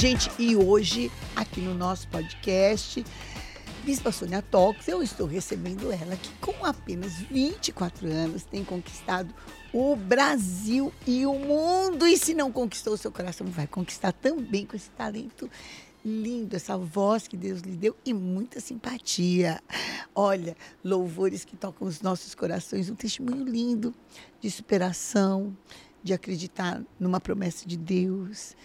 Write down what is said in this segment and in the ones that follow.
Gente, e hoje, aqui no nosso podcast, Bispa Sônia Talks, eu estou recebendo ela, que com apenas 24 anos tem conquistado o Brasil e o mundo. E se não conquistou o seu coração, vai conquistar também com esse talento lindo, essa voz que Deus lhe deu e muita simpatia. Olha, louvores que tocam os nossos corações, um testemunho lindo de superação, de acreditar numa promessa de Deus,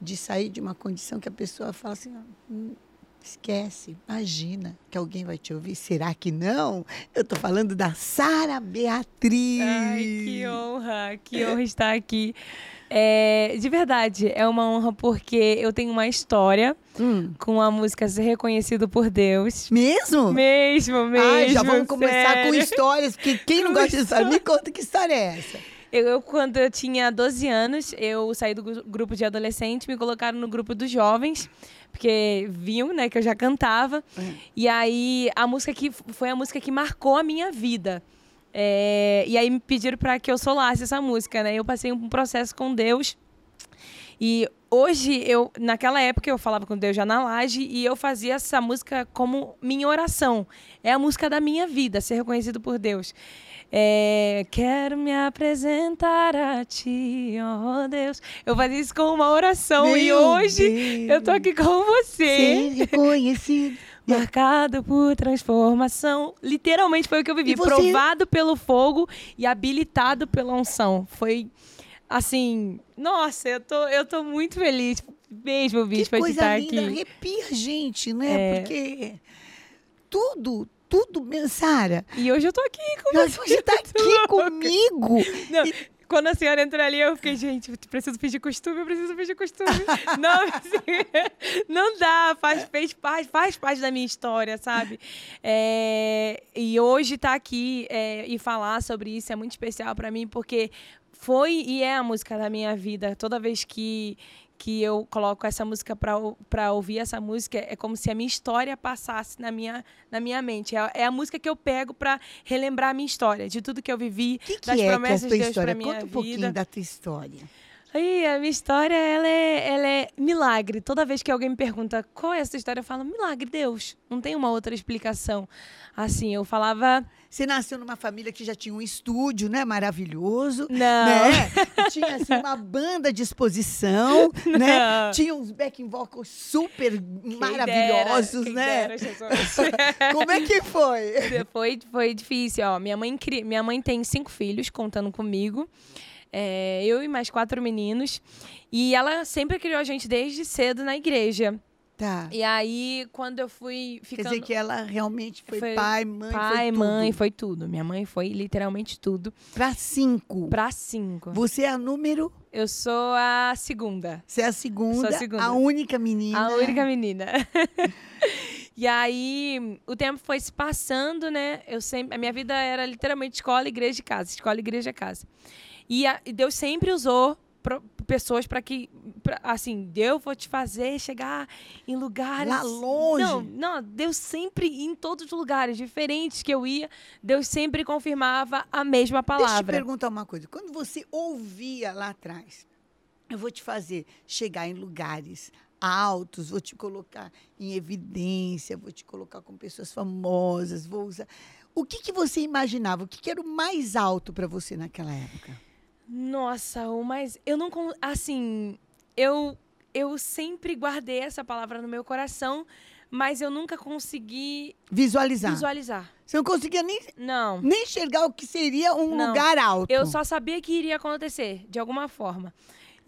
de sair de uma condição que a pessoa fala assim, hum, esquece, imagina que alguém vai te ouvir, será que não? Eu estou falando da Sara Beatriz. Ai, que honra, que honra estar aqui. É, de verdade, é uma honra porque eu tenho uma história hum. com a música ser reconhecido por Deus. Mesmo? Mesmo, mesmo. Ai, já vamos começar sério. com histórias, porque quem não gosta de história, me conta que história é essa. Eu, eu, quando eu tinha 12 anos, eu saí do grupo de adolescente, me colocaram no grupo dos jovens, porque viam, né, que eu já cantava. Uhum. E aí a música que foi a música que marcou a minha vida. É, e aí me pediram para que eu solasse essa música, né? Eu passei um processo com Deus. E hoje eu, naquela época eu falava com Deus já na laje e eu fazia essa música como minha oração. É a música da minha vida, ser reconhecido por Deus. É, quero me apresentar a ti, ó oh Deus. Eu fazia isso com uma oração Meu e hoje Deus. eu tô aqui com você. Ser reconhecido marcado por transformação. Literalmente foi o que eu vivi. Provado pelo fogo e habilitado pela unção. Foi assim, nossa, eu tô, eu tô muito feliz mesmo, Bispo, de estar linda, aqui. arrepia gente, né? É... Porque tudo, tudo, Sara. E hoje eu tô aqui com você. Hoje tá aqui comigo. Não, e quando a senhora entrou ali, eu fiquei, gente, eu preciso pedir costume, eu preciso pedir costume. não, assim, não dá, faz, fez, faz, faz parte da minha história, sabe? É, e hoje estar tá aqui é, e falar sobre isso é muito especial para mim, porque foi e é a música da minha vida. Toda vez que, que eu coloco essa música para ouvir essa música, é como se a minha história passasse na minha, na minha mente. É, é a música que eu pego para relembrar a minha história, de tudo que eu vivi, que que das é promessas que é de Deus para minha Conta um vida. pouquinho da tua história. Aí, a minha história, ela é, ela é milagre. Toda vez que alguém me pergunta qual é essa história, eu falo, milagre, Deus. Não tem uma outra explicação. Assim, eu falava... Você nasceu numa família que já tinha um estúdio, né? Maravilhoso. Não. Né? Tinha, assim, uma banda de exposição, né? Não. né? Tinha uns backing vocals super quem maravilhosos, dera, né? Dera, Como é que foi? Foi, foi difícil, ó. Minha mãe, minha mãe tem cinco filhos, contando comigo. É, eu e mais quatro meninos. E ela sempre criou a gente desde cedo na igreja. Tá. E aí, quando eu fui ficando... Quer dizer que ela realmente foi, foi pai, mãe, pai, foi mãe, foi tudo. Minha mãe foi literalmente tudo. Pra cinco? Pra cinco. Você é a número? Eu sou a segunda. Você é a segunda? Sou a segunda. A única menina? A única menina. e aí, o tempo foi se passando, né? Eu sempre, a minha vida era literalmente escola, igreja e casa. Escola, igreja, casa. E, a, e Deus sempre usou pra, pessoas para que, pra, assim, Deus vou te fazer chegar em lugares. Lá longe. Não, não, Deus sempre, em todos os lugares diferentes que eu ia, Deus sempre confirmava a mesma palavra. Deixa eu te perguntar uma coisa. Quando você ouvia lá atrás, eu vou te fazer chegar em lugares altos, vou te colocar em evidência, vou te colocar com pessoas famosas, vou usar. O que, que você imaginava? O que, que era o mais alto para você naquela época? Nossa, o mais. Eu não. Assim, eu, eu sempre guardei essa palavra no meu coração, mas eu nunca consegui. Visualizar. Visualizar. Você não conseguia nem. Não. Nem enxergar o que seria um não. lugar alto. Eu só sabia que iria acontecer, de alguma forma.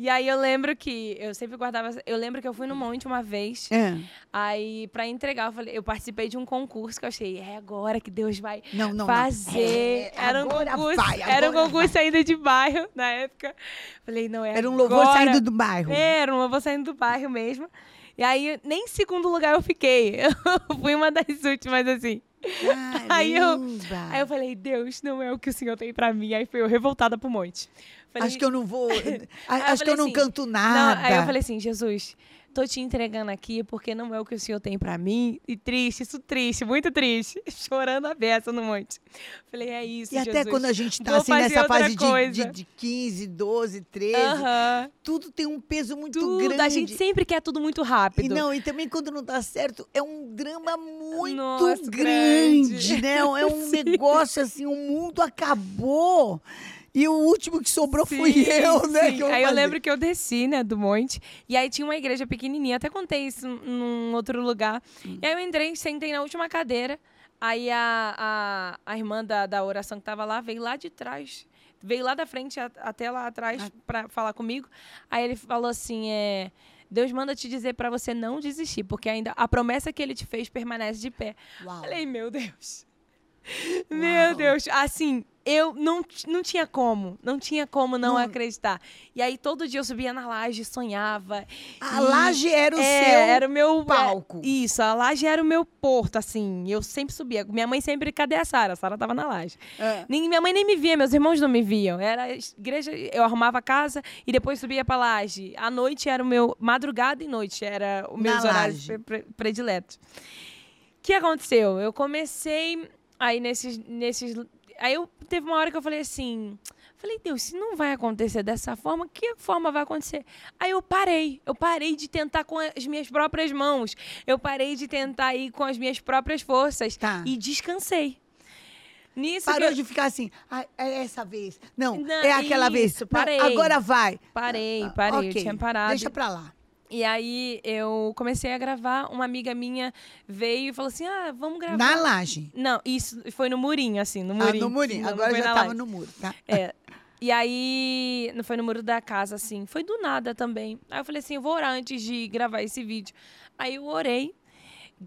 E aí eu lembro que eu sempre guardava. Eu lembro que eu fui no monte uma vez. É. Aí, para entregar, eu falei, eu participei de um concurso que eu achei, é agora que Deus vai não, não, fazer. Não. É, era um concurso, vai, era um concurso ainda de bairro na época. Falei, não é. Era um louvor agora. saindo do bairro. É, era um louvor saindo do bairro mesmo. E aí, nem em segundo lugar eu fiquei. Eu fui uma das últimas, assim. Aí eu, aí eu falei, Deus, não é o que o Senhor tem para mim. Aí fui eu revoltada pro monte. Falei, acho que eu não vou. acho que eu não assim, canto nada. Não, aí eu falei assim, Jesus, tô te entregando aqui porque não é o que o Senhor tem para mim. E triste, isso triste, muito triste. Chorando a beça no monte. Falei, é isso, E Jesus. até quando a gente tá Vou assim nessa fase de, de, de 15, 12, 13, Aham. tudo tem um peso muito Tudo, grande. a gente sempre quer tudo muito rápido. E não, e também quando não dá certo, é um drama muito Nossa, grande, grande. né? É um negócio assim, o mundo acabou. E o último que sobrou fui Sim, eu, né? sim. que eu aí eu lembro que eu desci, né, do monte. E aí tinha uma igreja pequenininha. Até contei isso num outro lugar. E aí eu entrei, sentei na última cadeira. Aí a, a, a irmã da, da oração que tava lá veio lá de trás. Veio lá da frente a- até lá atrás Ah. pra falar comigo. Aí ele falou assim, é... Deus manda te dizer pra você não desistir, porque ainda a promessa que ele te fez permanece de pé. Uau. Falei, meu Deus. Uau. Meu Deus. Assim, eu não, não tinha como. Não tinha como não, Não. acreditar. E aí, todo dia eu subia na laje, sonhava. A laje era o é, seu era o meu palco. é, isso, a laje era o meu porto, assim. Eu sempre subia. Minha mãe sempre, cadê a Sara? A Sara tava na laje. É. Nem, minha mãe nem me via, meus irmãos não me viam. Era igreja, eu arrumava a casa e depois subia pra laje. À noite era o meu. Madrugada e noite era os meus Na horários laje. pre- pre- prediletos. O que aconteceu? Eu comecei aí nesses. nesses aí eu teve uma hora que eu falei assim. Falei, Deus, se não vai acontecer dessa forma, que forma vai acontecer? Aí eu parei. Eu parei de tentar com as minhas próprias mãos. Eu parei de tentar ir com as minhas próprias forças. Tá. E descansei. Nisso Parou eu- de ficar assim, ah, é essa vez. Não, Não, é aquela vez. isso, Não, parei. agora vai. Parei, Ah, parei. ok, Eu tinha parado. Deixa pra lá. E aí eu comecei a gravar. Uma amiga minha veio e falou assim: ah, vamos gravar. Na laje. Não, isso foi no murinho, assim, no Ah, murinho. no murinho. Não, não Agora foi já tava laje. no muro, tá? É. E aí, não foi no muro da casa, assim. Foi do nada também. Aí eu falei assim, eu vou orar antes de gravar esse vídeo. Aí eu orei.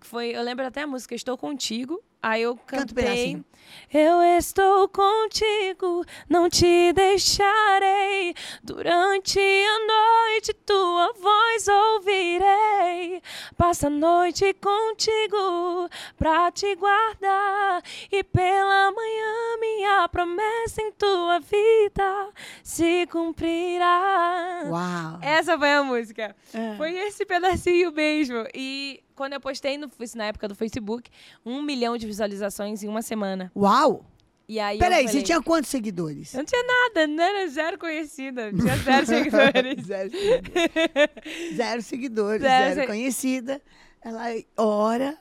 Foi, eu lembro até a música Estou Contigo. Aí eu cantei. pedacinho. Eu estou contigo, não te deixarei. Durante a noite tua voz ouvirei. Passa a noite contigo pra te guardar. E pela manhã minha promessa em tua vida se cumprirá. Uau. Essa foi a música. É. Foi esse pedacinho mesmo. E quando eu postei, no, na época do Facebook, um milhão de visualizações em uma semana. Uau! E aí Peraí, você tinha quantos seguidores? Eu não tinha nada, não era zero conhecida. Tinha zero seguidores. zero seguidores. zero seguidores, Zero zero, conhecida. Ela ora,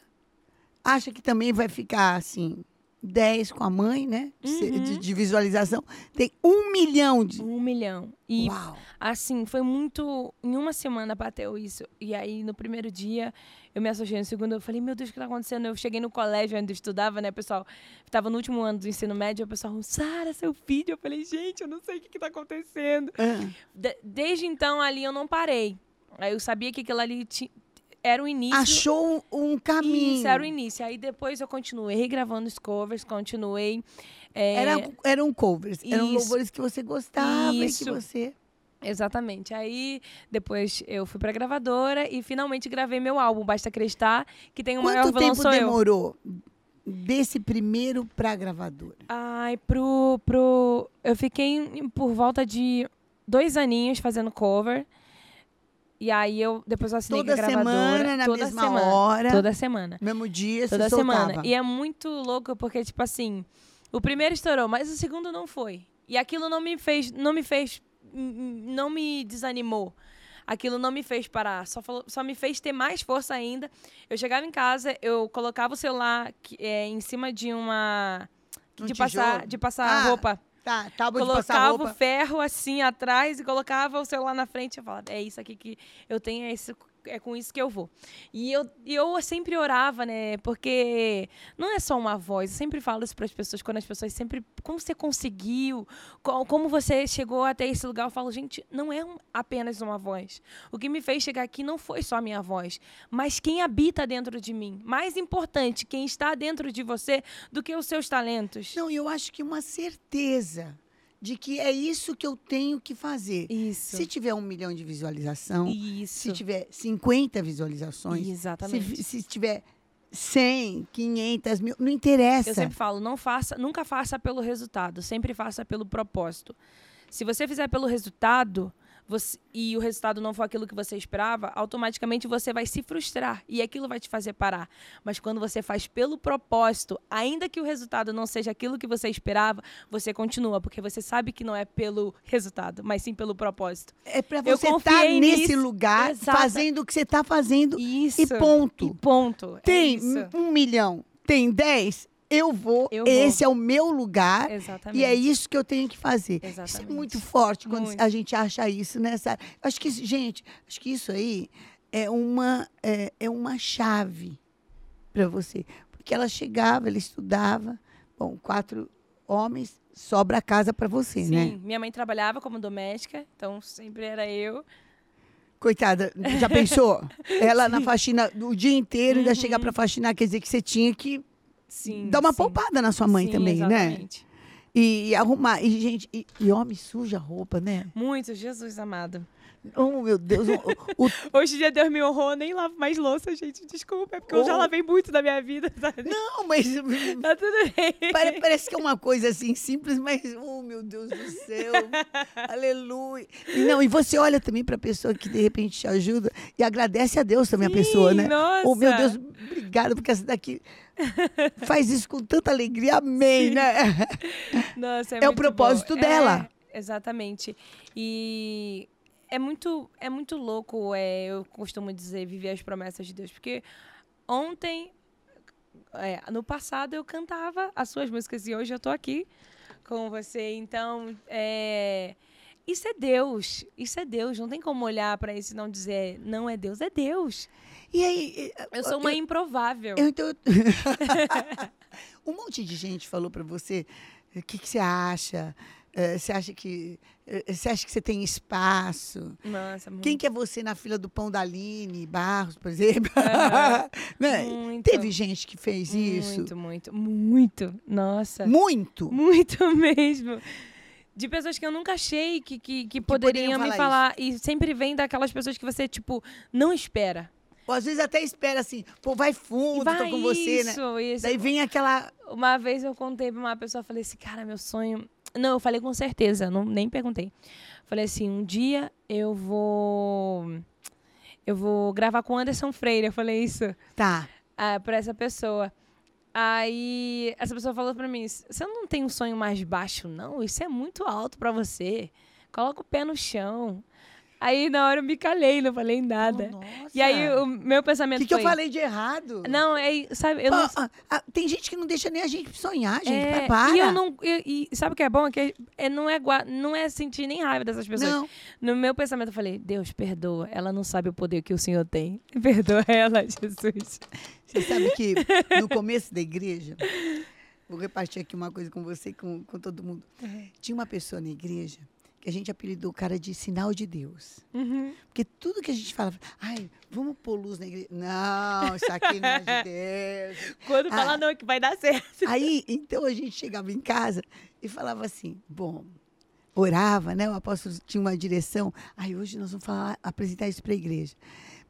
acha que também vai ficar assim, 10 com a mãe, né? Uhum. de- de visualização. Tem um milhão de. Um milhão. E Uau! assim, foi muito. Em uma semana bateu isso. E aí, no primeiro dia, eu me associei. No segundo, eu falei, meu Deus, o que tá acontecendo? Eu cheguei no colégio, ainda estudava, né, pessoal? Tava no último ano do ensino médio, o pessoal, Sara, seu filho. Eu falei, gente, eu não sei o que, que tá acontecendo. Ah, De- desde então, ali eu não parei. Aí eu sabia que aquilo ali era o início. achou um, caminho. Isso, era o início. Aí depois eu continuei gravando os covers, continuei. é, Era, eram covers, eram Isso. louvores que você gostava e que Isso. você. Exatamente. Aí depois eu fui pra gravadora e finalmente gravei meu álbum, Basta Acreditar, que tem o maior Quanto vilão tempo sou eu. demorou desse primeiro pra gravadora? Ai, pro, pro. Eu fiquei por volta de dois aninhos fazendo cover. E aí eu depois eu assinei Toda com a gravadora. semana, na toda mesma semana, hora, Toda semana. mesmo dia, Toda você semana. soltava. E é muito louco porque, tipo assim, o primeiro estourou, mas o segundo não foi. E aquilo não me fez, não me fez, não me desanimou. Aquilo não me fez parar, só, falou- só me fez ter mais força ainda. Eu chegava em casa, eu colocava o celular é, em cima de uma. Um de, passar, de passar Ah, roupa. Tá, tábua de passar Colocava o roupa. ferro assim atrás e colocava o celular na frente e falava, é isso aqui que eu tenho, é, isso, é com isso que eu vou. E eu, eu sempre orava, né? Porque não é só uma voz. Eu sempre falo isso para as pessoas, quando as pessoas sempre. Como você conseguiu? Co- Como você chegou até esse lugar? Eu falo, gente, não é apenas uma voz. O que me fez chegar aqui não foi só a minha voz, mas quem habita dentro de mim. Mais importante, quem está dentro de você do que os seus talentos. Não, eu acho que uma certeza de que é isso que eu tenho que fazer. Isso. Se tiver um milhão de visualização, Isso. se tiver 50 visualizações, Exatamente. se, se tiver 100, 500 mil, não interessa. Eu sempre falo, não faça, nunca faça pelo resultado, sempre faça pelo propósito. Se você fizer pelo resultado, você, e o resultado não for aquilo que você esperava, automaticamente você vai se frustrar e aquilo vai te fazer parar. Mas quando você faz pelo propósito, ainda que o resultado não seja aquilo que você esperava, você continua, porque você sabe que não é pelo resultado, mas sim pelo propósito. É para você estar nesse nisso. lugar, Exato. fazendo o que você está fazendo Isso. e ponto. E ponto. É tem é um milhão, tem dez, eu vou, eu esse vou. é o meu lugar. Exatamente. E é isso que eu tenho que fazer. Exatamente. Isso é muito forte quando muito. a gente acha isso nessa. Acho que, gente, acho que isso aí é uma, é, é uma chave para você. Porque ela chegava, ela estudava. Bom, quatro homens, sobra a casa para você, Sim. né? Sim, minha mãe trabalhava como doméstica, então sempre era eu. Coitada, já pensou? Ela Sim. na faxina o dia inteiro, uhum. ainda chegar para faxinar, quer dizer que você tinha que Sim, Dá uma sim. poupada na sua mãe sim, também, né? exatamente. né? E, e arrumar. E, gente, e, e homem suja a roupa, né? Muito, Jesus amado. Oh, meu Deus. O, o... Hoje em dia Deus me honrou, nem lavo mais louça, gente. Desculpa, é porque oh. eu já oh. lavei muito da minha vida. Sabe? Não, mas. tá tudo bem. Parece, parece que é uma coisa assim simples, mas. Oh, meu Deus do céu. Aleluia. E, não, e você olha também para a pessoa que de repente te ajuda e agradece a Deus também Sim, a pessoa, né? Nossa. Oh, meu Deus, obrigada, porque essa daqui faz isso com tanta alegria. Amém, Sim. né? Nossa, é, é o propósito bom. dela. É, exatamente. E é muito, é muito louco, é, eu costumo dizer, viver as promessas de Deus. Porque ontem, é, no passado, eu cantava as suas músicas e hoje eu tô aqui com você. Então, é, isso é Deus. Isso é Deus. Não tem como olhar para isso e não dizer, não é Deus, é Deus. E aí. Eu sou uma eu, improvável. Eu, então, um monte de gente falou para você o que, que você acha. Uh, você acha que uh, você acha que você tem espaço? Nossa, muito. Quem que é você na fila do pão da Aline Barros, por exemplo? Uhum. né? Muito. Teve gente que fez muito, isso? Muito, muito, muito. Nossa. Muito? Muito mesmo. De pessoas que eu nunca achei que, que, que poderiam, poderiam me falar. E sempre vem daquelas pessoas que você, tipo, não espera. Ou às vezes até espera assim, pô, vai fundo, vai tô com você, né? Isso. Daí vem aquela. Uma vez eu contei pra uma pessoa, falei assim, cara, meu sonho. Não, eu falei com certeza, não, nem perguntei. Falei assim, um dia eu vou. Eu vou gravar com Anderson Freire. Eu falei isso. Tá. Ah, pra essa pessoa. Aí essa pessoa falou pra mim: você não tem um sonho mais baixo, não? Isso é muito alto para você. Coloca o pé no chão. Aí na hora eu me calei, não falei nada. Oh, e aí o meu pensamento que, que foi... eu falei de errado? Não, é, sabe, eu Pô, não... ah, ah, tem gente que não deixa nem a gente sonhar, gente, é, para. E eu não, e, e sabe o que é bom? É que é, não, é, não é sentir nem raiva dessas pessoas. Não. No meu pensamento eu falei, Deus, perdoa, ela não sabe o poder que o Senhor tem. Perdoa ela, Jesus. Você sabe que no começo da igreja, vou repartir aqui uma coisa com você e com, com todo mundo. Uhum. Tinha uma pessoa na igreja que a gente apelidou o cara de sinal de Deus. Uhum. Porque tudo que a gente fala, ai, vamos pôr luz na igreja. Não, isso aqui não é de Deus. Quando ah, fala não, que vai dar certo. Aí, então a gente chegava em casa e falava assim, bom, orava, né? O apóstolo tinha uma direção. Aí hoje nós vamos falar, apresentar isso para a igreja.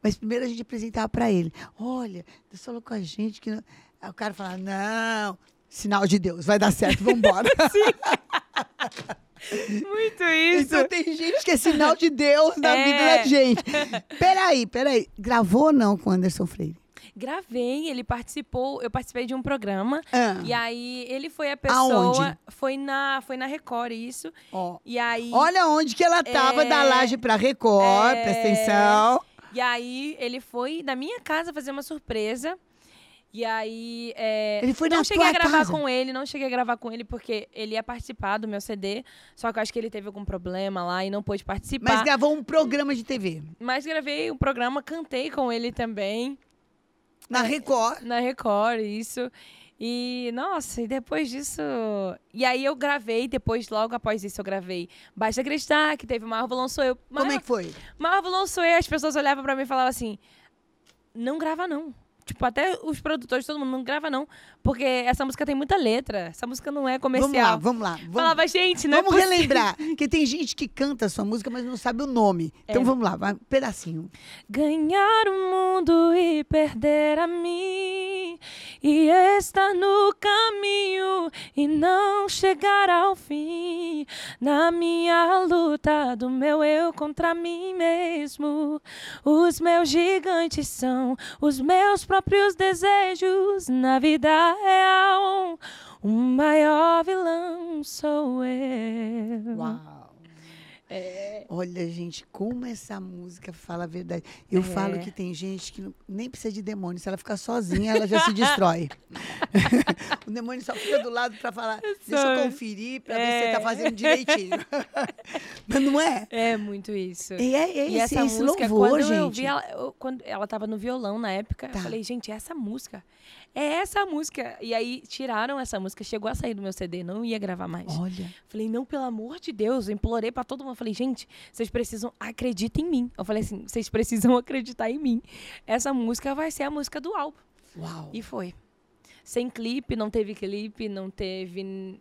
Mas primeiro a gente apresentava para ele. Olha, Deus falou com a gente que. Não... Aí o cara falava, não, sinal de Deus, vai dar certo, vamos embora. Sim. Muito isso. Então tem gente que é sinal de Deus na é. vida da gente. Peraí, peraí. Gravou ou não com o Anderson Freire? Gravei, ele participou, eu participei de um programa. Ah. E aí ele foi a pessoa. Aonde? Foi na, foi na Record, isso. Oh. E aí. Olha onde que ela tava é, da laje pra Record, é, presta atenção. E aí ele foi na minha casa fazer uma surpresa. E aí. É, ele foi não na cheguei tua a gravar casa. com ele, não cheguei a gravar com ele porque ele ia participar do meu CD. Só que eu acho que ele teve algum problema lá e não pôde participar. Mas gravou um programa de TV. Mas gravei um programa, cantei com ele também. Na é, Record. Na Record, isso. E, nossa, e depois disso. E aí eu gravei, depois, logo após isso, eu gravei Basta Acreditar, que teve Marvelon Sou Eu. Mar... Como é que foi? Marvelon Sou Eu, as pessoas olhavam pra mim e falavam assim: não grava não. Tipo, até os produtores, todo mundo não grava, não. Porque essa música tem muita letra. Essa música não é comercial. Vamos lá, vamos lá. Vamos, Falava, gente, não vamos é Vamos relembrar. que tem gente que canta a sua música, mas não sabe o nome. Então É. vamos lá, vai um pedacinho. Ganhar o mundo e perder a mim. E estar no caminho e não chegar ao fim. Na minha luta do meu eu contra mim mesmo, os meus gigantes são os meus próprios desejos. Na vida real, o maior vilão sou eu. Uau! Olha, gente, como essa música fala a verdade. Eu É. falo que tem gente que não- nem precisa de demônio. Se ela ficar sozinha, ela já se destrói. o demônio só fica do lado para falar, deixa eu conferir para ver se você É. tá fazendo direitinho. Mas não é? É muito isso. E é, é E esse, essa esse música, louvor, quando gente. eu vi ela, eu- quando ela tava no violão na época, Tá. eu falei, gente, essa música. É essa música. E aí tiraram essa música, chegou a sair do meu CD, não ia gravar mais. Olha, Falei, não, pelo amor de Deus, eu implorei pra todo mundo. Falei, gente, vocês precisam acreditar em mim. Eu falei assim, vocês precisam acreditar em mim. Essa música vai ser a música do álbum. uau. E foi. Sem clipe, não teve clipe, não teve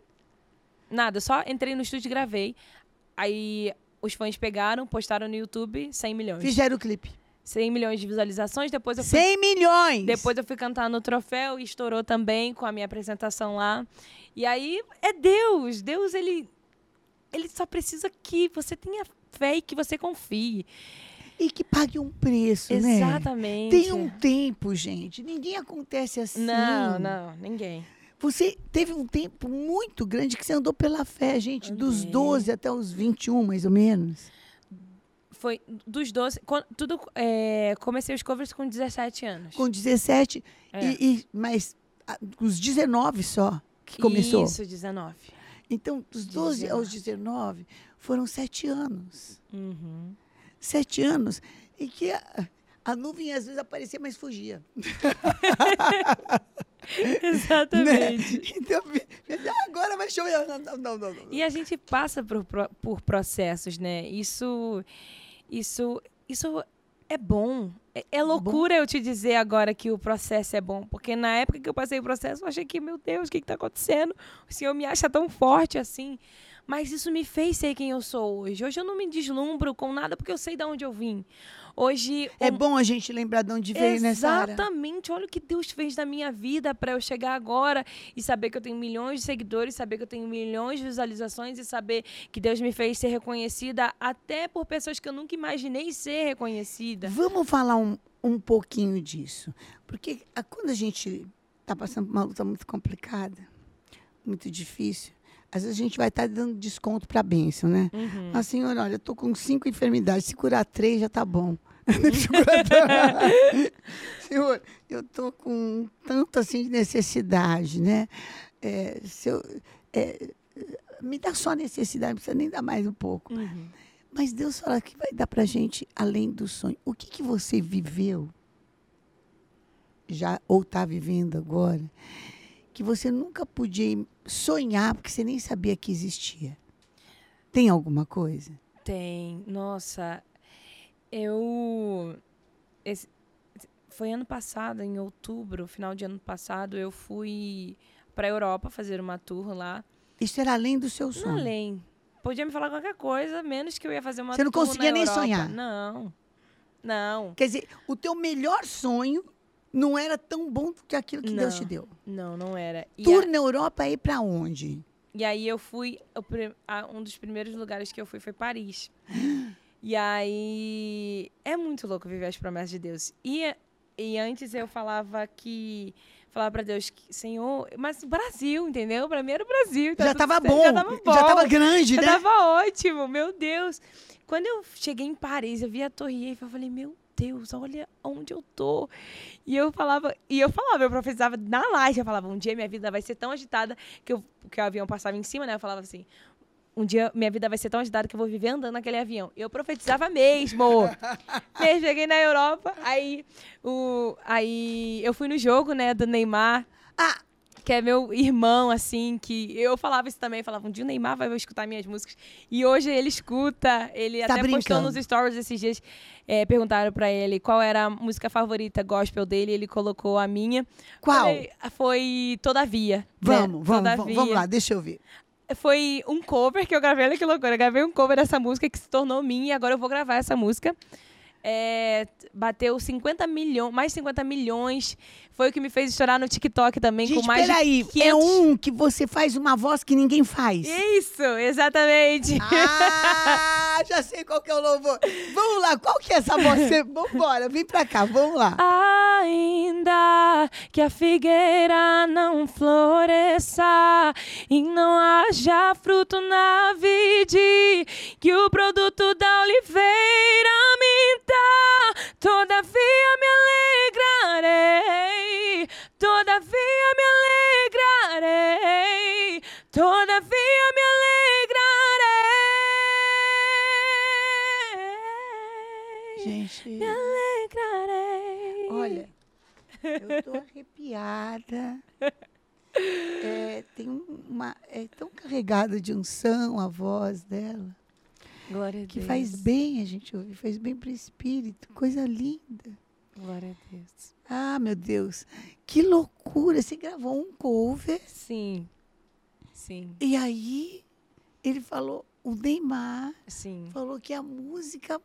nada. Só entrei no estúdio e gravei. Aí os fãs pegaram, postaram no YouTube 100 milhões. Fizeram o clipe. 100 milhões de visualizações. Depois eu fui 100 milhões! depois eu fui cantar no troféu e estourou também com a minha apresentação lá. E aí é Deus. Deus, ele, ele só precisa que você tenha fé e que você confie. E que pague um preço, né? Exatamente. Tem um tempo, gente. Ninguém acontece assim. Não, não, ninguém. Você teve um tempo muito grande que você andou pela fé, gente, dos Andei. 12 até os 21, mais ou menos. Foi dos 12. quan- Tudo, é, comecei os covers com 17 anos. Com 17, É. e, e- mas os 19 só que começou. Isso, 19. Então, dos 12 aos 19, foram sete anos. Uhum. Sete anos em que a, a nuvem às vezes aparecia, mas fugia. Exatamente. Né? Então, agora vai chover. Não, não, não. não. E a gente passa por, por processos, né? Isso, isso, isso é bom. É, é loucura eu te dizer agora que o processo é bom, porque na época que eu passei o processo, eu achei que, meu Deus, o que está acontecendo? O Senhor me acha tão forte assim. Mas isso me fez ser quem eu sou hoje. Hoje eu não me deslumbro com nada porque eu sei de onde eu vim. Hoje É bom a gente lembrar de onde veio nessa área. Exatamente. Olha o que Deus fez na minha vida para eu chegar agora e saber que eu tenho milhões de seguidores, saber que eu tenho milhões de visualizações e saber que Deus me fez ser reconhecida até por pessoas que eu nunca imaginei ser reconhecida. Vamos falar um, um pouquinho disso. Porque a- quando a gente está passando por uma luta muito complicada, muito difícil, às vezes a gente vai estar dando desconto para a bênção, né? Uhum. A senhora, olha, eu tô com cinco enfermidades, se curar três já tá bom. Senhor, eu tô com tanto assim de necessidade, né? É, se eu- é, me dá só necessidade, não precisa nem dar mais um pouco. Uhum. Mas Deus fala que vai dar pra gente além do sonho. O que, que você viveu já ou está vivendo agora que você nunca podia sonhar porque você nem sabia que existia? Tem alguma coisa? Tem. Nossa, eu. esse- foi ano passado, em outubro, final de ano passado, eu fui para Europa fazer uma tour lá. Isso era além do seu Não sonho. além. Podia me falar qualquer coisa, menos que eu ia fazer uma Você não tour conseguia nem Europa. sonhar? Não. Não. Quer dizer, o teu melhor sonho não era tão bom que aquilo que Deus Não. te deu. Não, não era. E, Tour a- na Europa é ir pra onde? e aí eu fui. um dos primeiros lugares que eu fui foi Paris. E aí. É muito louco viver as promessas de Deus. E, e antes eu falava que. Falava pra Deus, que, Senhor, mas Brasil, entendeu? Pra mim era o Brasil. tá já tava bom. Já tava bom. Já tava grande, Já né? tava ótimo, meu Deus. Quando eu cheguei em Paris, eu vi a Torre Eiffel, eu falei, meu Deus, olha onde eu tô. E eu falava, e eu falava, eu profetizava na laje, eu falava, um dia minha vida vai ser tão agitada que, eu, que o avião passava em cima, né? Eu falava assim, um dia minha vida vai ser tão agitada que eu vou viver andando naquele avião. Eu profetizava mesmo. eu cheguei na Europa, aí, o, aí eu fui no jogo, né, do Neymar Ah, que é meu irmão, assim, que eu falava isso também, falava, um dia o Neymar vai escutar minhas músicas. E hoje ele escuta, ele Tá até postou brincando. nos stories esses dias, é, perguntaram pra ele qual era a música favorita gospel dele, ele colocou a minha. qual? Falei, foi Todavia. né? Vamos, vamos, vamos, Todavia. vamos lá, deixa eu ver. Foi um cover que eu gravei, olha que loucura, eu gravei um cover dessa música que se tornou minha e agora eu vou gravar essa música. É, bateu 50 milhões, mais 50 milhões. Foi o que me fez estourar no TikTok também, Gente, com mais peraí, de 500... é um que você faz uma voz que ninguém faz. Isso, exatamente. Ah, já sei qual que é o louvor. Vamos lá, qual que é essa voz? Vambora, vem pra cá, vamos lá. Ainda que a figueira não floresça e não haja fruto na vide, que o produto da oliveira minta, todavia me alegrarei, todavia me alegrarei, todavia me alegrarei. Gente, Me alegrarei. olha, eu tô arrepiada. É, tem uma, é tão carregada de unção a voz dela, Glória que faz bem a gente ouvir, faz bem pro espírito, coisa linda. Glória a Deus. Ah, meu Deus, que loucura! Você gravou um cover Sim. Sim. e aí ele falou, o Neymar Sim. falou que a música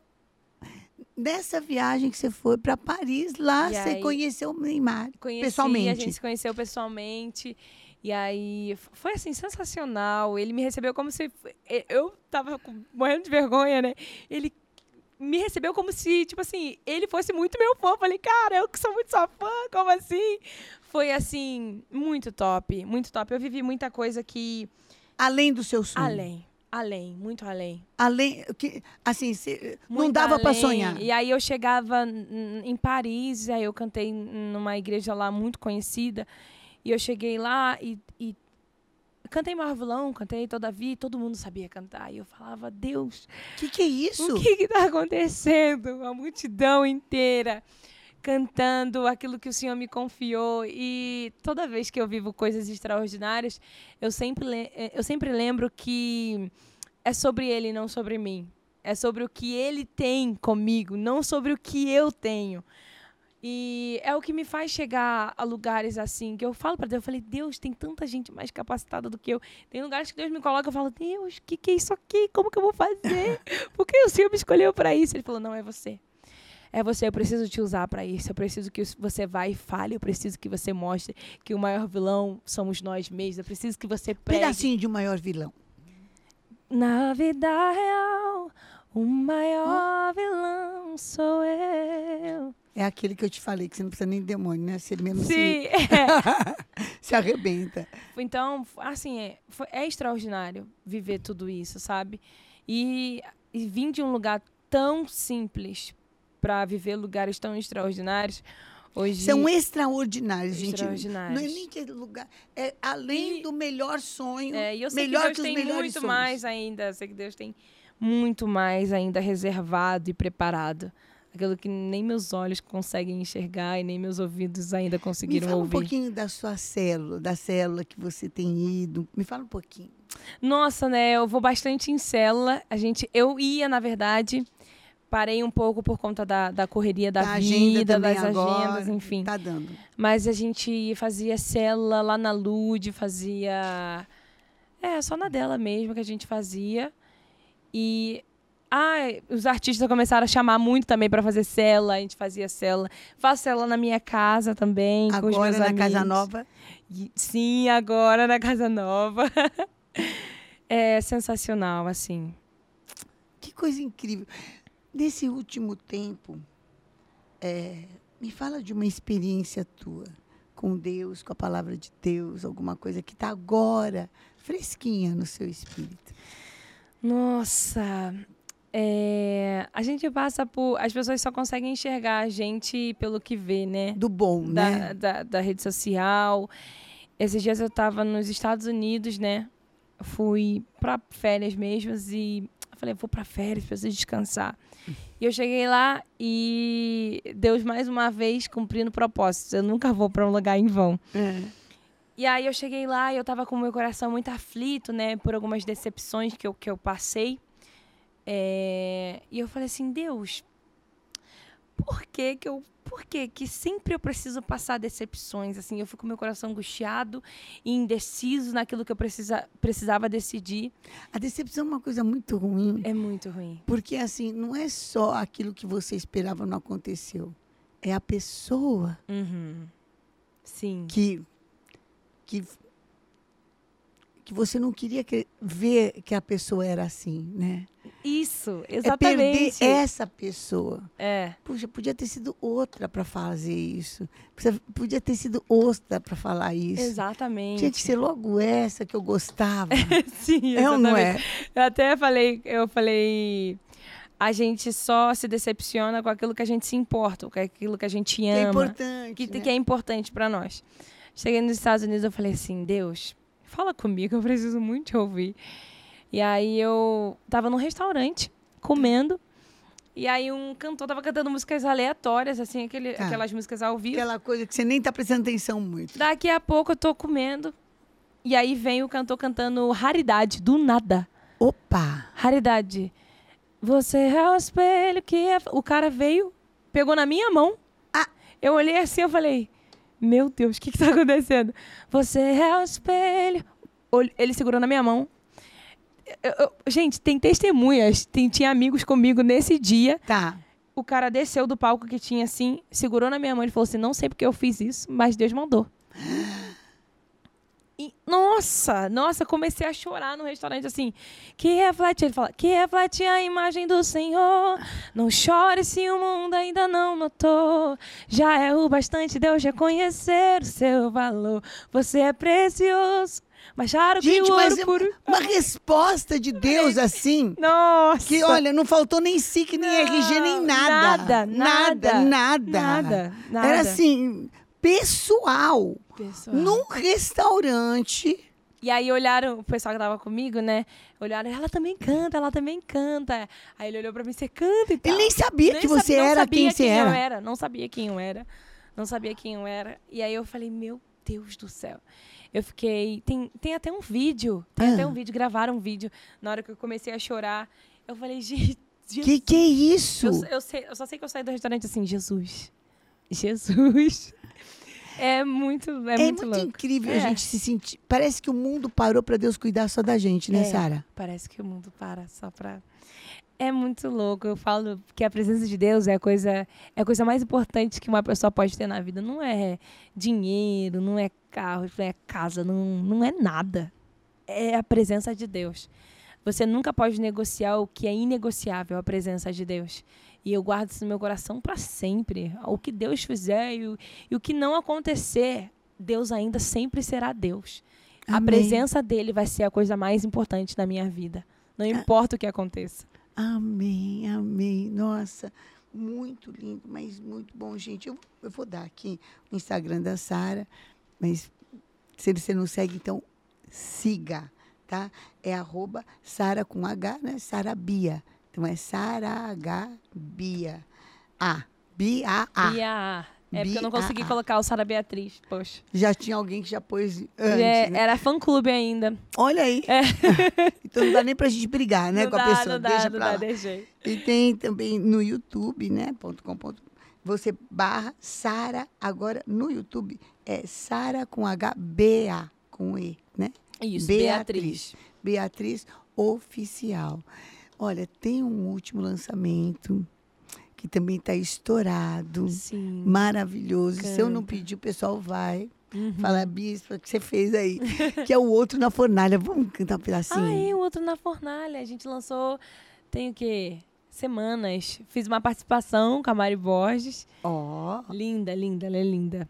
nessa viagem que você foi para Paris, lá E você aí- conheceu o Neymar Conheci, pessoalmente. a gente se conheceu pessoalmente. E aí foi assim, sensacional. Ele me recebeu como se. Eu tava morrendo de vergonha, né? Ele me recebeu como se, tipo assim, ele fosse muito meu fã. Falei, cara, eu que sou muito sua fã, como assim? Foi assim, muito top, muito top. Eu vivi muita coisa que. Além do seu sonho. Além, além, muito além. Além, que, assim, você- não dava para sonhar. E aí eu chegava em Paris, aí eu cantei numa igreja lá muito conhecida. E eu cheguei lá e, e cantei Marvelão, cantei Todavia, e todo mundo sabia cantar. E eu falava, Deus, O que, que é isso? o que que tá acontecendo? A multidão inteira cantando aquilo que o Senhor me confiou. E toda vez que eu vivo coisas extraordinárias, eu sempre, eh, eu sempre lembro que é sobre Ele, não sobre mim. É sobre o que Ele tem comigo, não sobre o que eu tenho. E é o que me faz chegar a lugares assim, que eu falo para Deus, eu falei, Deus, tem tanta gente mais capacitada do que eu. Tem lugares que Deus me coloca, eu falo, Deus, o que, que é isso aqui? Como que eu vou fazer? Por que o Senhor me escolheu para isso? Ele falou, não, é você. É você, eu preciso te usar para isso. Eu preciso que você vá e fale. Eu preciso que você mostre que o maior vilão somos nós mesmos. Eu preciso que você pregue. Pedacinho de um maior vilão. Na vida real, o maior vilão sou eu. É aquele que eu te falei, que você não precisa nem de demônio, né? Você mesmo se, Sim, é. se arrebenta. Então, assim, é, é extraordinário viver tudo isso, sabe? E, e vim de um lugar tão simples para viver lugares tão extraordinários. Hoje, São extraordinários, gente. Extraordinários. Não é nem que lugar. É além E- do melhor sonho. É, e eu sei melhor que Deus os tem muito sonhos. mais ainda. Eu sei que Deus tem muito mais ainda reservado e preparado. Aquilo que nem meus olhos conseguem enxergar e nem meus ouvidos ainda Me conseguiram fala um ouvir. pouquinho da sua célula, da célula que você tem ido. Me fala um pouquinho. Nossa, né? Eu vou bastante em célula. A gente, eu ia, na verdade, parei um pouco por conta da, da correria da, Da agenda vida, das agora, agendas, enfim. Tá dando. Mas a gente fazia célula lá na Lude, fazia. É, só na dela mesmo que a gente fazia. E. Ah, os artistas começaram a chamar muito também para fazer célula. A gente fazia célula. Faço célula na minha casa também, com os Agora meus na amigos. Casa Nova. Sim, agora na Casa Nova. é sensacional, assim. Que coisa incrível. Nesse último tempo, é, me fala de uma experiência tua com Deus, com a palavra de Deus, alguma coisa que está agora fresquinha no seu espírito. Nossa, é, a gente passa por. As pessoas só conseguem enxergar a gente pelo que vê, né? Do bom, Da, né? da, da rede social. Esses dias eu estava nos Estados Unidos, né? Fui para férias mesmo e falei, vou para férias, preciso descansar. E eu cheguei lá e Deus mais uma vez cumprindo propósitos. Eu nunca vou para um lugar em vão. É. E aí eu cheguei lá e eu tava com o meu coração muito aflito, né? Por algumas decepções que eu, que eu passei. É, E eu falei assim, Deus, por que que eu... por que que sempre eu preciso passar decepções? Assim, eu fico com meu coração angustiado e indeciso naquilo que eu precisa, precisava decidir. A decepção é uma coisa muito ruim. É muito ruim. Porque, assim, não é só aquilo que você esperava não aconteceu. É a pessoa Uhum. Sim. que, que, que você não queria que- ver que a pessoa era assim, né? Isso, É perder exatamente. essa pessoa. É. Puxa, podia ter sido outra para fazer isso. Podia- ter sido outra para falar isso. Exatamente. Tinha que ser logo essa que eu gostava. Sim, é ou não é? exatamente. Eu até falei, eu falei, a gente só se decepciona com aquilo que a gente se importa, com aquilo que a gente Que é ama, importante. que, né? que é importante pra nós. Cheguei nos Estados Unidos, eu falei assim, Deus, fala comigo, eu preciso muito te ouvir. E aí eu tava num restaurante comendo. E aí um cantor tava cantando músicas aleatórias, assim, aquele, Tá. aquelas músicas ao vivo. Aquela coisa que você nem tá prestando atenção muito. Daqui a pouco eu tô comendo. E aí vem o cantor cantando Raridade, do nada. Opa! Raridade. Você é o espelho que é. O cara veio, pegou na minha mão. Ah. Eu olhei assim, eu falei: Meu Deus, o que, que tá acontecendo? Você é o espelho. Ele segurou na minha mão. Eu- eu- gente, tem testemunhas, tem, tinha amigos comigo nesse dia. Tá. O cara desceu do palco que tinha assim, segurou na minha mão e falou assim: Não sei porque eu fiz isso, mas Deus mandou. E, nossa, nossa, comecei a chorar no restaurante assim. Que reflete, ele fala, que reflete a imagem do Senhor. Não chore se o mundo ainda não notou. Já é o bastante Deus reconhecer o seu valor. Você é precioso, mais raro que Gente, o mas é puro. uma resposta de Deus assim. Nossa! Que, olha, não faltou nem SIC, nem RG, nem nada. Nada, nada, nada. Nada, nada. Era assim, pessoal. Pessoal. Num restaurante. E aí olharam, o pessoal que tava comigo, né? Olharam, ela também canta, ela também canta. Aí ele olhou pra mim, você canta e tal. Ele nem sabia Nem que você não era sabia quem você eu era. era. Não sabia quem eu era. Não sabia quem eu era. E aí eu falei, meu Deus do céu. Eu fiquei. Tem, tem até um vídeo. Tem Ah. até um vídeo, gravaram um vídeo. Na hora que eu comecei a chorar, eu falei, gente. Que que é isso? Eu, eu, sei- eu só sei que eu saí do restaurante assim, Jesus. Jesus. É muito, é, É, muito, muito, incrível a É. gente se sentir. Parece que o mundo parou pra Deus cuidar só da gente, né, É. Sara? Parece que o mundo para só pra. É muito louco. Eu falo que a presença de Deus é a coisa, é a coisa mais importante que uma pessoa pode ter na vida. Não é dinheiro, não é carro, não é casa, não, não é nada. É a presença de Deus. Você nunca pode negociar o que é inegociável, a presença de Deus. E eu guardo isso no meu coração para sempre. O que Deus fizer e o, e o que não acontecer, Deus ainda sempre será Deus. A Amém. presença dele vai ser a coisa mais importante da minha vida. Não importa o que aconteça. Amém, amém. Nossa, muito lindo, mas muito bom, gente. Eu, eu vou dar aqui o Instagram da Sara, mas se você não segue, então siga, tá? É arroba Sara com H, né? Sara Bia. Então é Sara H Bia. A. Bia A. Bia. É porque eu não consegui colocar o Sara Beatriz. Poxa. Já tinha alguém que já pôs antes, É, né? Era fã-clube ainda. Olha aí. então não dá nem pra gente brigar, né, não com dá, a pessoa. não dá, Deixa não pra dá, lá. deixei. E tem também no YouTube, né? Ponto com, ponto, você barra Sara, agora no YouTube é Sara com H, B-A, com E, né? Isso, Beatriz. Beatriz. Beatriz Oficial. Olha, tem um último lançamento que também está estourado, Sim. maravilhoso. Se eu não Canta. pedir, o pessoal vai. Uhum. Fala, bispo, o que você fez aí? que é o outro na fornalha. Vamos cantar um pedacinho? Ah, é, o outro na fornalha. A gente lançou, tem o quê? Semanas. Fiz uma participação com a Mari Borges. Ó, Linda, linda, ela é linda.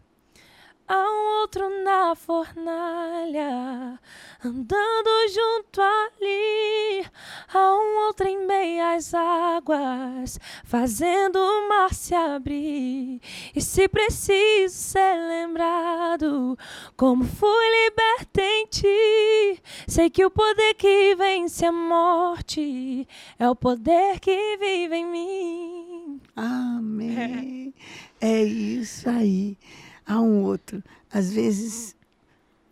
Há um outro na fornalha, andando junto ali. Há um outro em meias águas, fazendo o mar se abrir. E se preciso ser lembrado, como fui liberta em ti, sei que o poder que vence a morte é o poder que vive em mim. Amém. É isso aí. Há um outro. Às vezes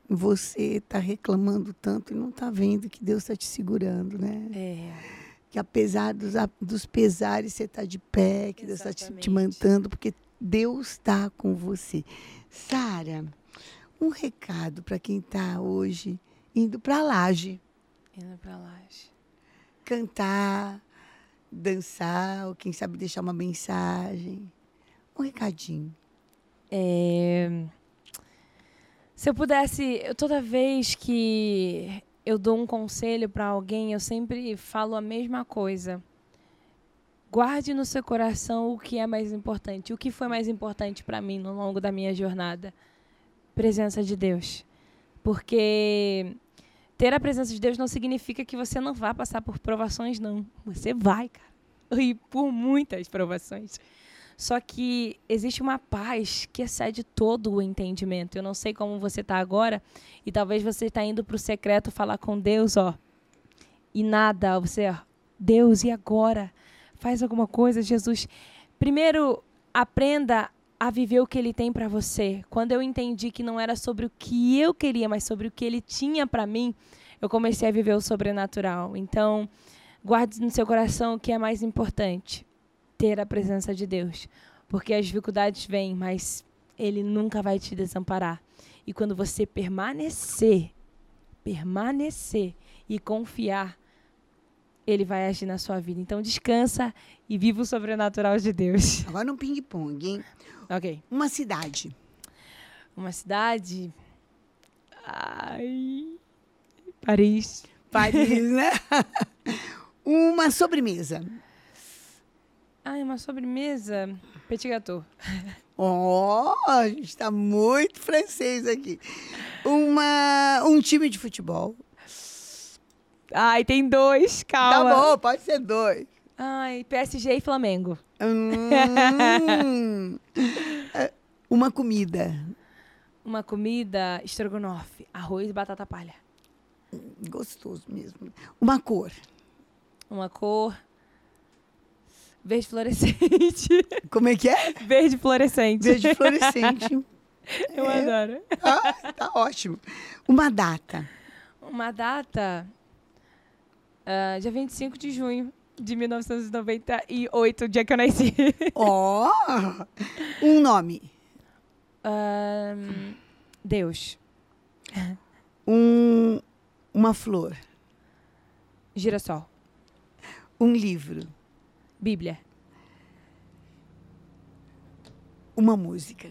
você está reclamando tanto e não está vendo que Deus está te segurando, né? É. Que apesar dos, a- dos pesares você está de pé, que Deus está te, te Exatamente. mantendo, porque Deus está com você. Sara, um recado para quem está hoje indo para a laje. Indo para a laje. Cantar, dançar, ou quem sabe deixar uma mensagem. Um recadinho. É... Se eu pudesse, toda vez que eu dou um conselho para alguém, eu sempre falo a mesma coisa. Guarde no seu coração o que é mais importante. O que foi mais importante para mim no longo da minha jornada? Presença de Deus. Porque ter a presença de Deus não significa que você não vá passar por provações, não. Você vai, cara. E por muitas provações. Só que existe uma paz que excede todo o entendimento. Eu não sei como você está agora, e talvez você está indo para o secreto falar com Deus, ó. E nada, você, ó, Deus, e agora? Faz alguma coisa, Jesus. Primeiro, aprenda a viver o que ele tem para você. Quando eu entendi que não era sobre o que eu queria, mas sobre o que ele tinha para mim, eu comecei a viver o sobrenatural. Então, guarde no seu coração o que é mais importante ter a presença de Deus. Porque as dificuldades vêm, mas Ele nunca vai te desamparar. E quando você permanecer, permanecer e confiar, Ele vai agir na sua vida. Então descansa e viva o sobrenatural de Deus. Agora um ping-pong, hein? Ok. Uma cidade. Uma cidade. Ai. Paris. Paris, né? Uma sobremesa. Ai, uma sobremesa. Petit gâteau. Ó, oh, a gente está muito francês aqui. Uma, um time de futebol. Ai, tem dois, calma. Tá bom, pode ser dois. Ai, PSG e Flamengo. Hum, uma comida. Uma comida estrogonofe, arroz e batata palha. Gostoso mesmo. Uma cor. Uma cor Verde fluorescente. Como é que é? Verde fluorescente. Verde fluorescente. Eu é. adoro. Ah, tá ótimo. Uma data. Uma data. Uh, dia 25 de junho de 1998, o dia que eu nasci. Ó! Oh, um nome. Deus. Um, uma flor. Girassol. Um livro. Bíblia. Uma música.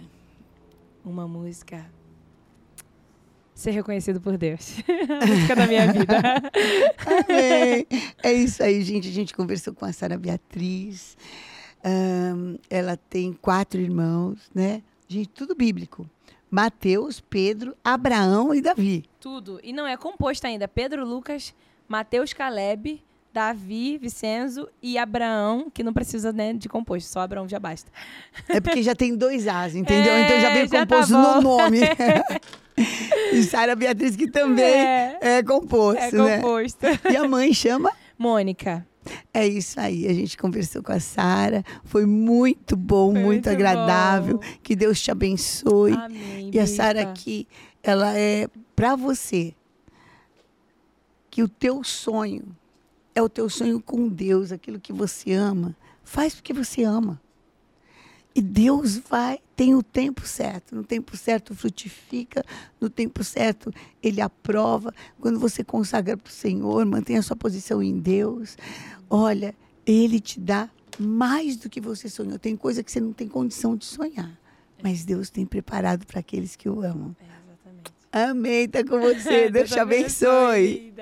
Uma música. Ser reconhecido por Deus. a música da minha vida. Amém. É isso aí, gente. A gente conversou com a Sara Beatriz. Um, ela tem quatro irmãos, né? Gente, tudo bíblico. Mateus, Pedro, Abraão e Davi. Tudo. E não é composto ainda. Pedro, Lucas, Mateus, Caleb, Davi, Vicenzo e Abraão, que não precisa né, de composto, só Abraão já basta. É porque já tem dois As, entendeu? É, então já vem já tá composto tá no nome. e Sara Beatriz, que também é, é composto. É né? composto. E a mãe chama? Mônica. É isso aí, a gente conversou com a Sara, foi muito bom, foi muito, muito, agradável. Bom. Que Deus te abençoe. Amém, e a Sara aqui, ela é para você que o teu sonho é o teu sonho com Deus, aquilo que você ama. Faz porque você ama. E Deus vai, tem o tempo certo. No tempo certo frutifica, no tempo certo ele aprova. Quando você consagra para o Senhor, mantém a sua posição em Deus, olha, ele te dá mais do que você sonhou. Tem coisa que você não tem condição de sonhar, mas Deus tem preparado para aqueles que o amam. É, exatamente. Amém, tá com você. Deus te abençoe.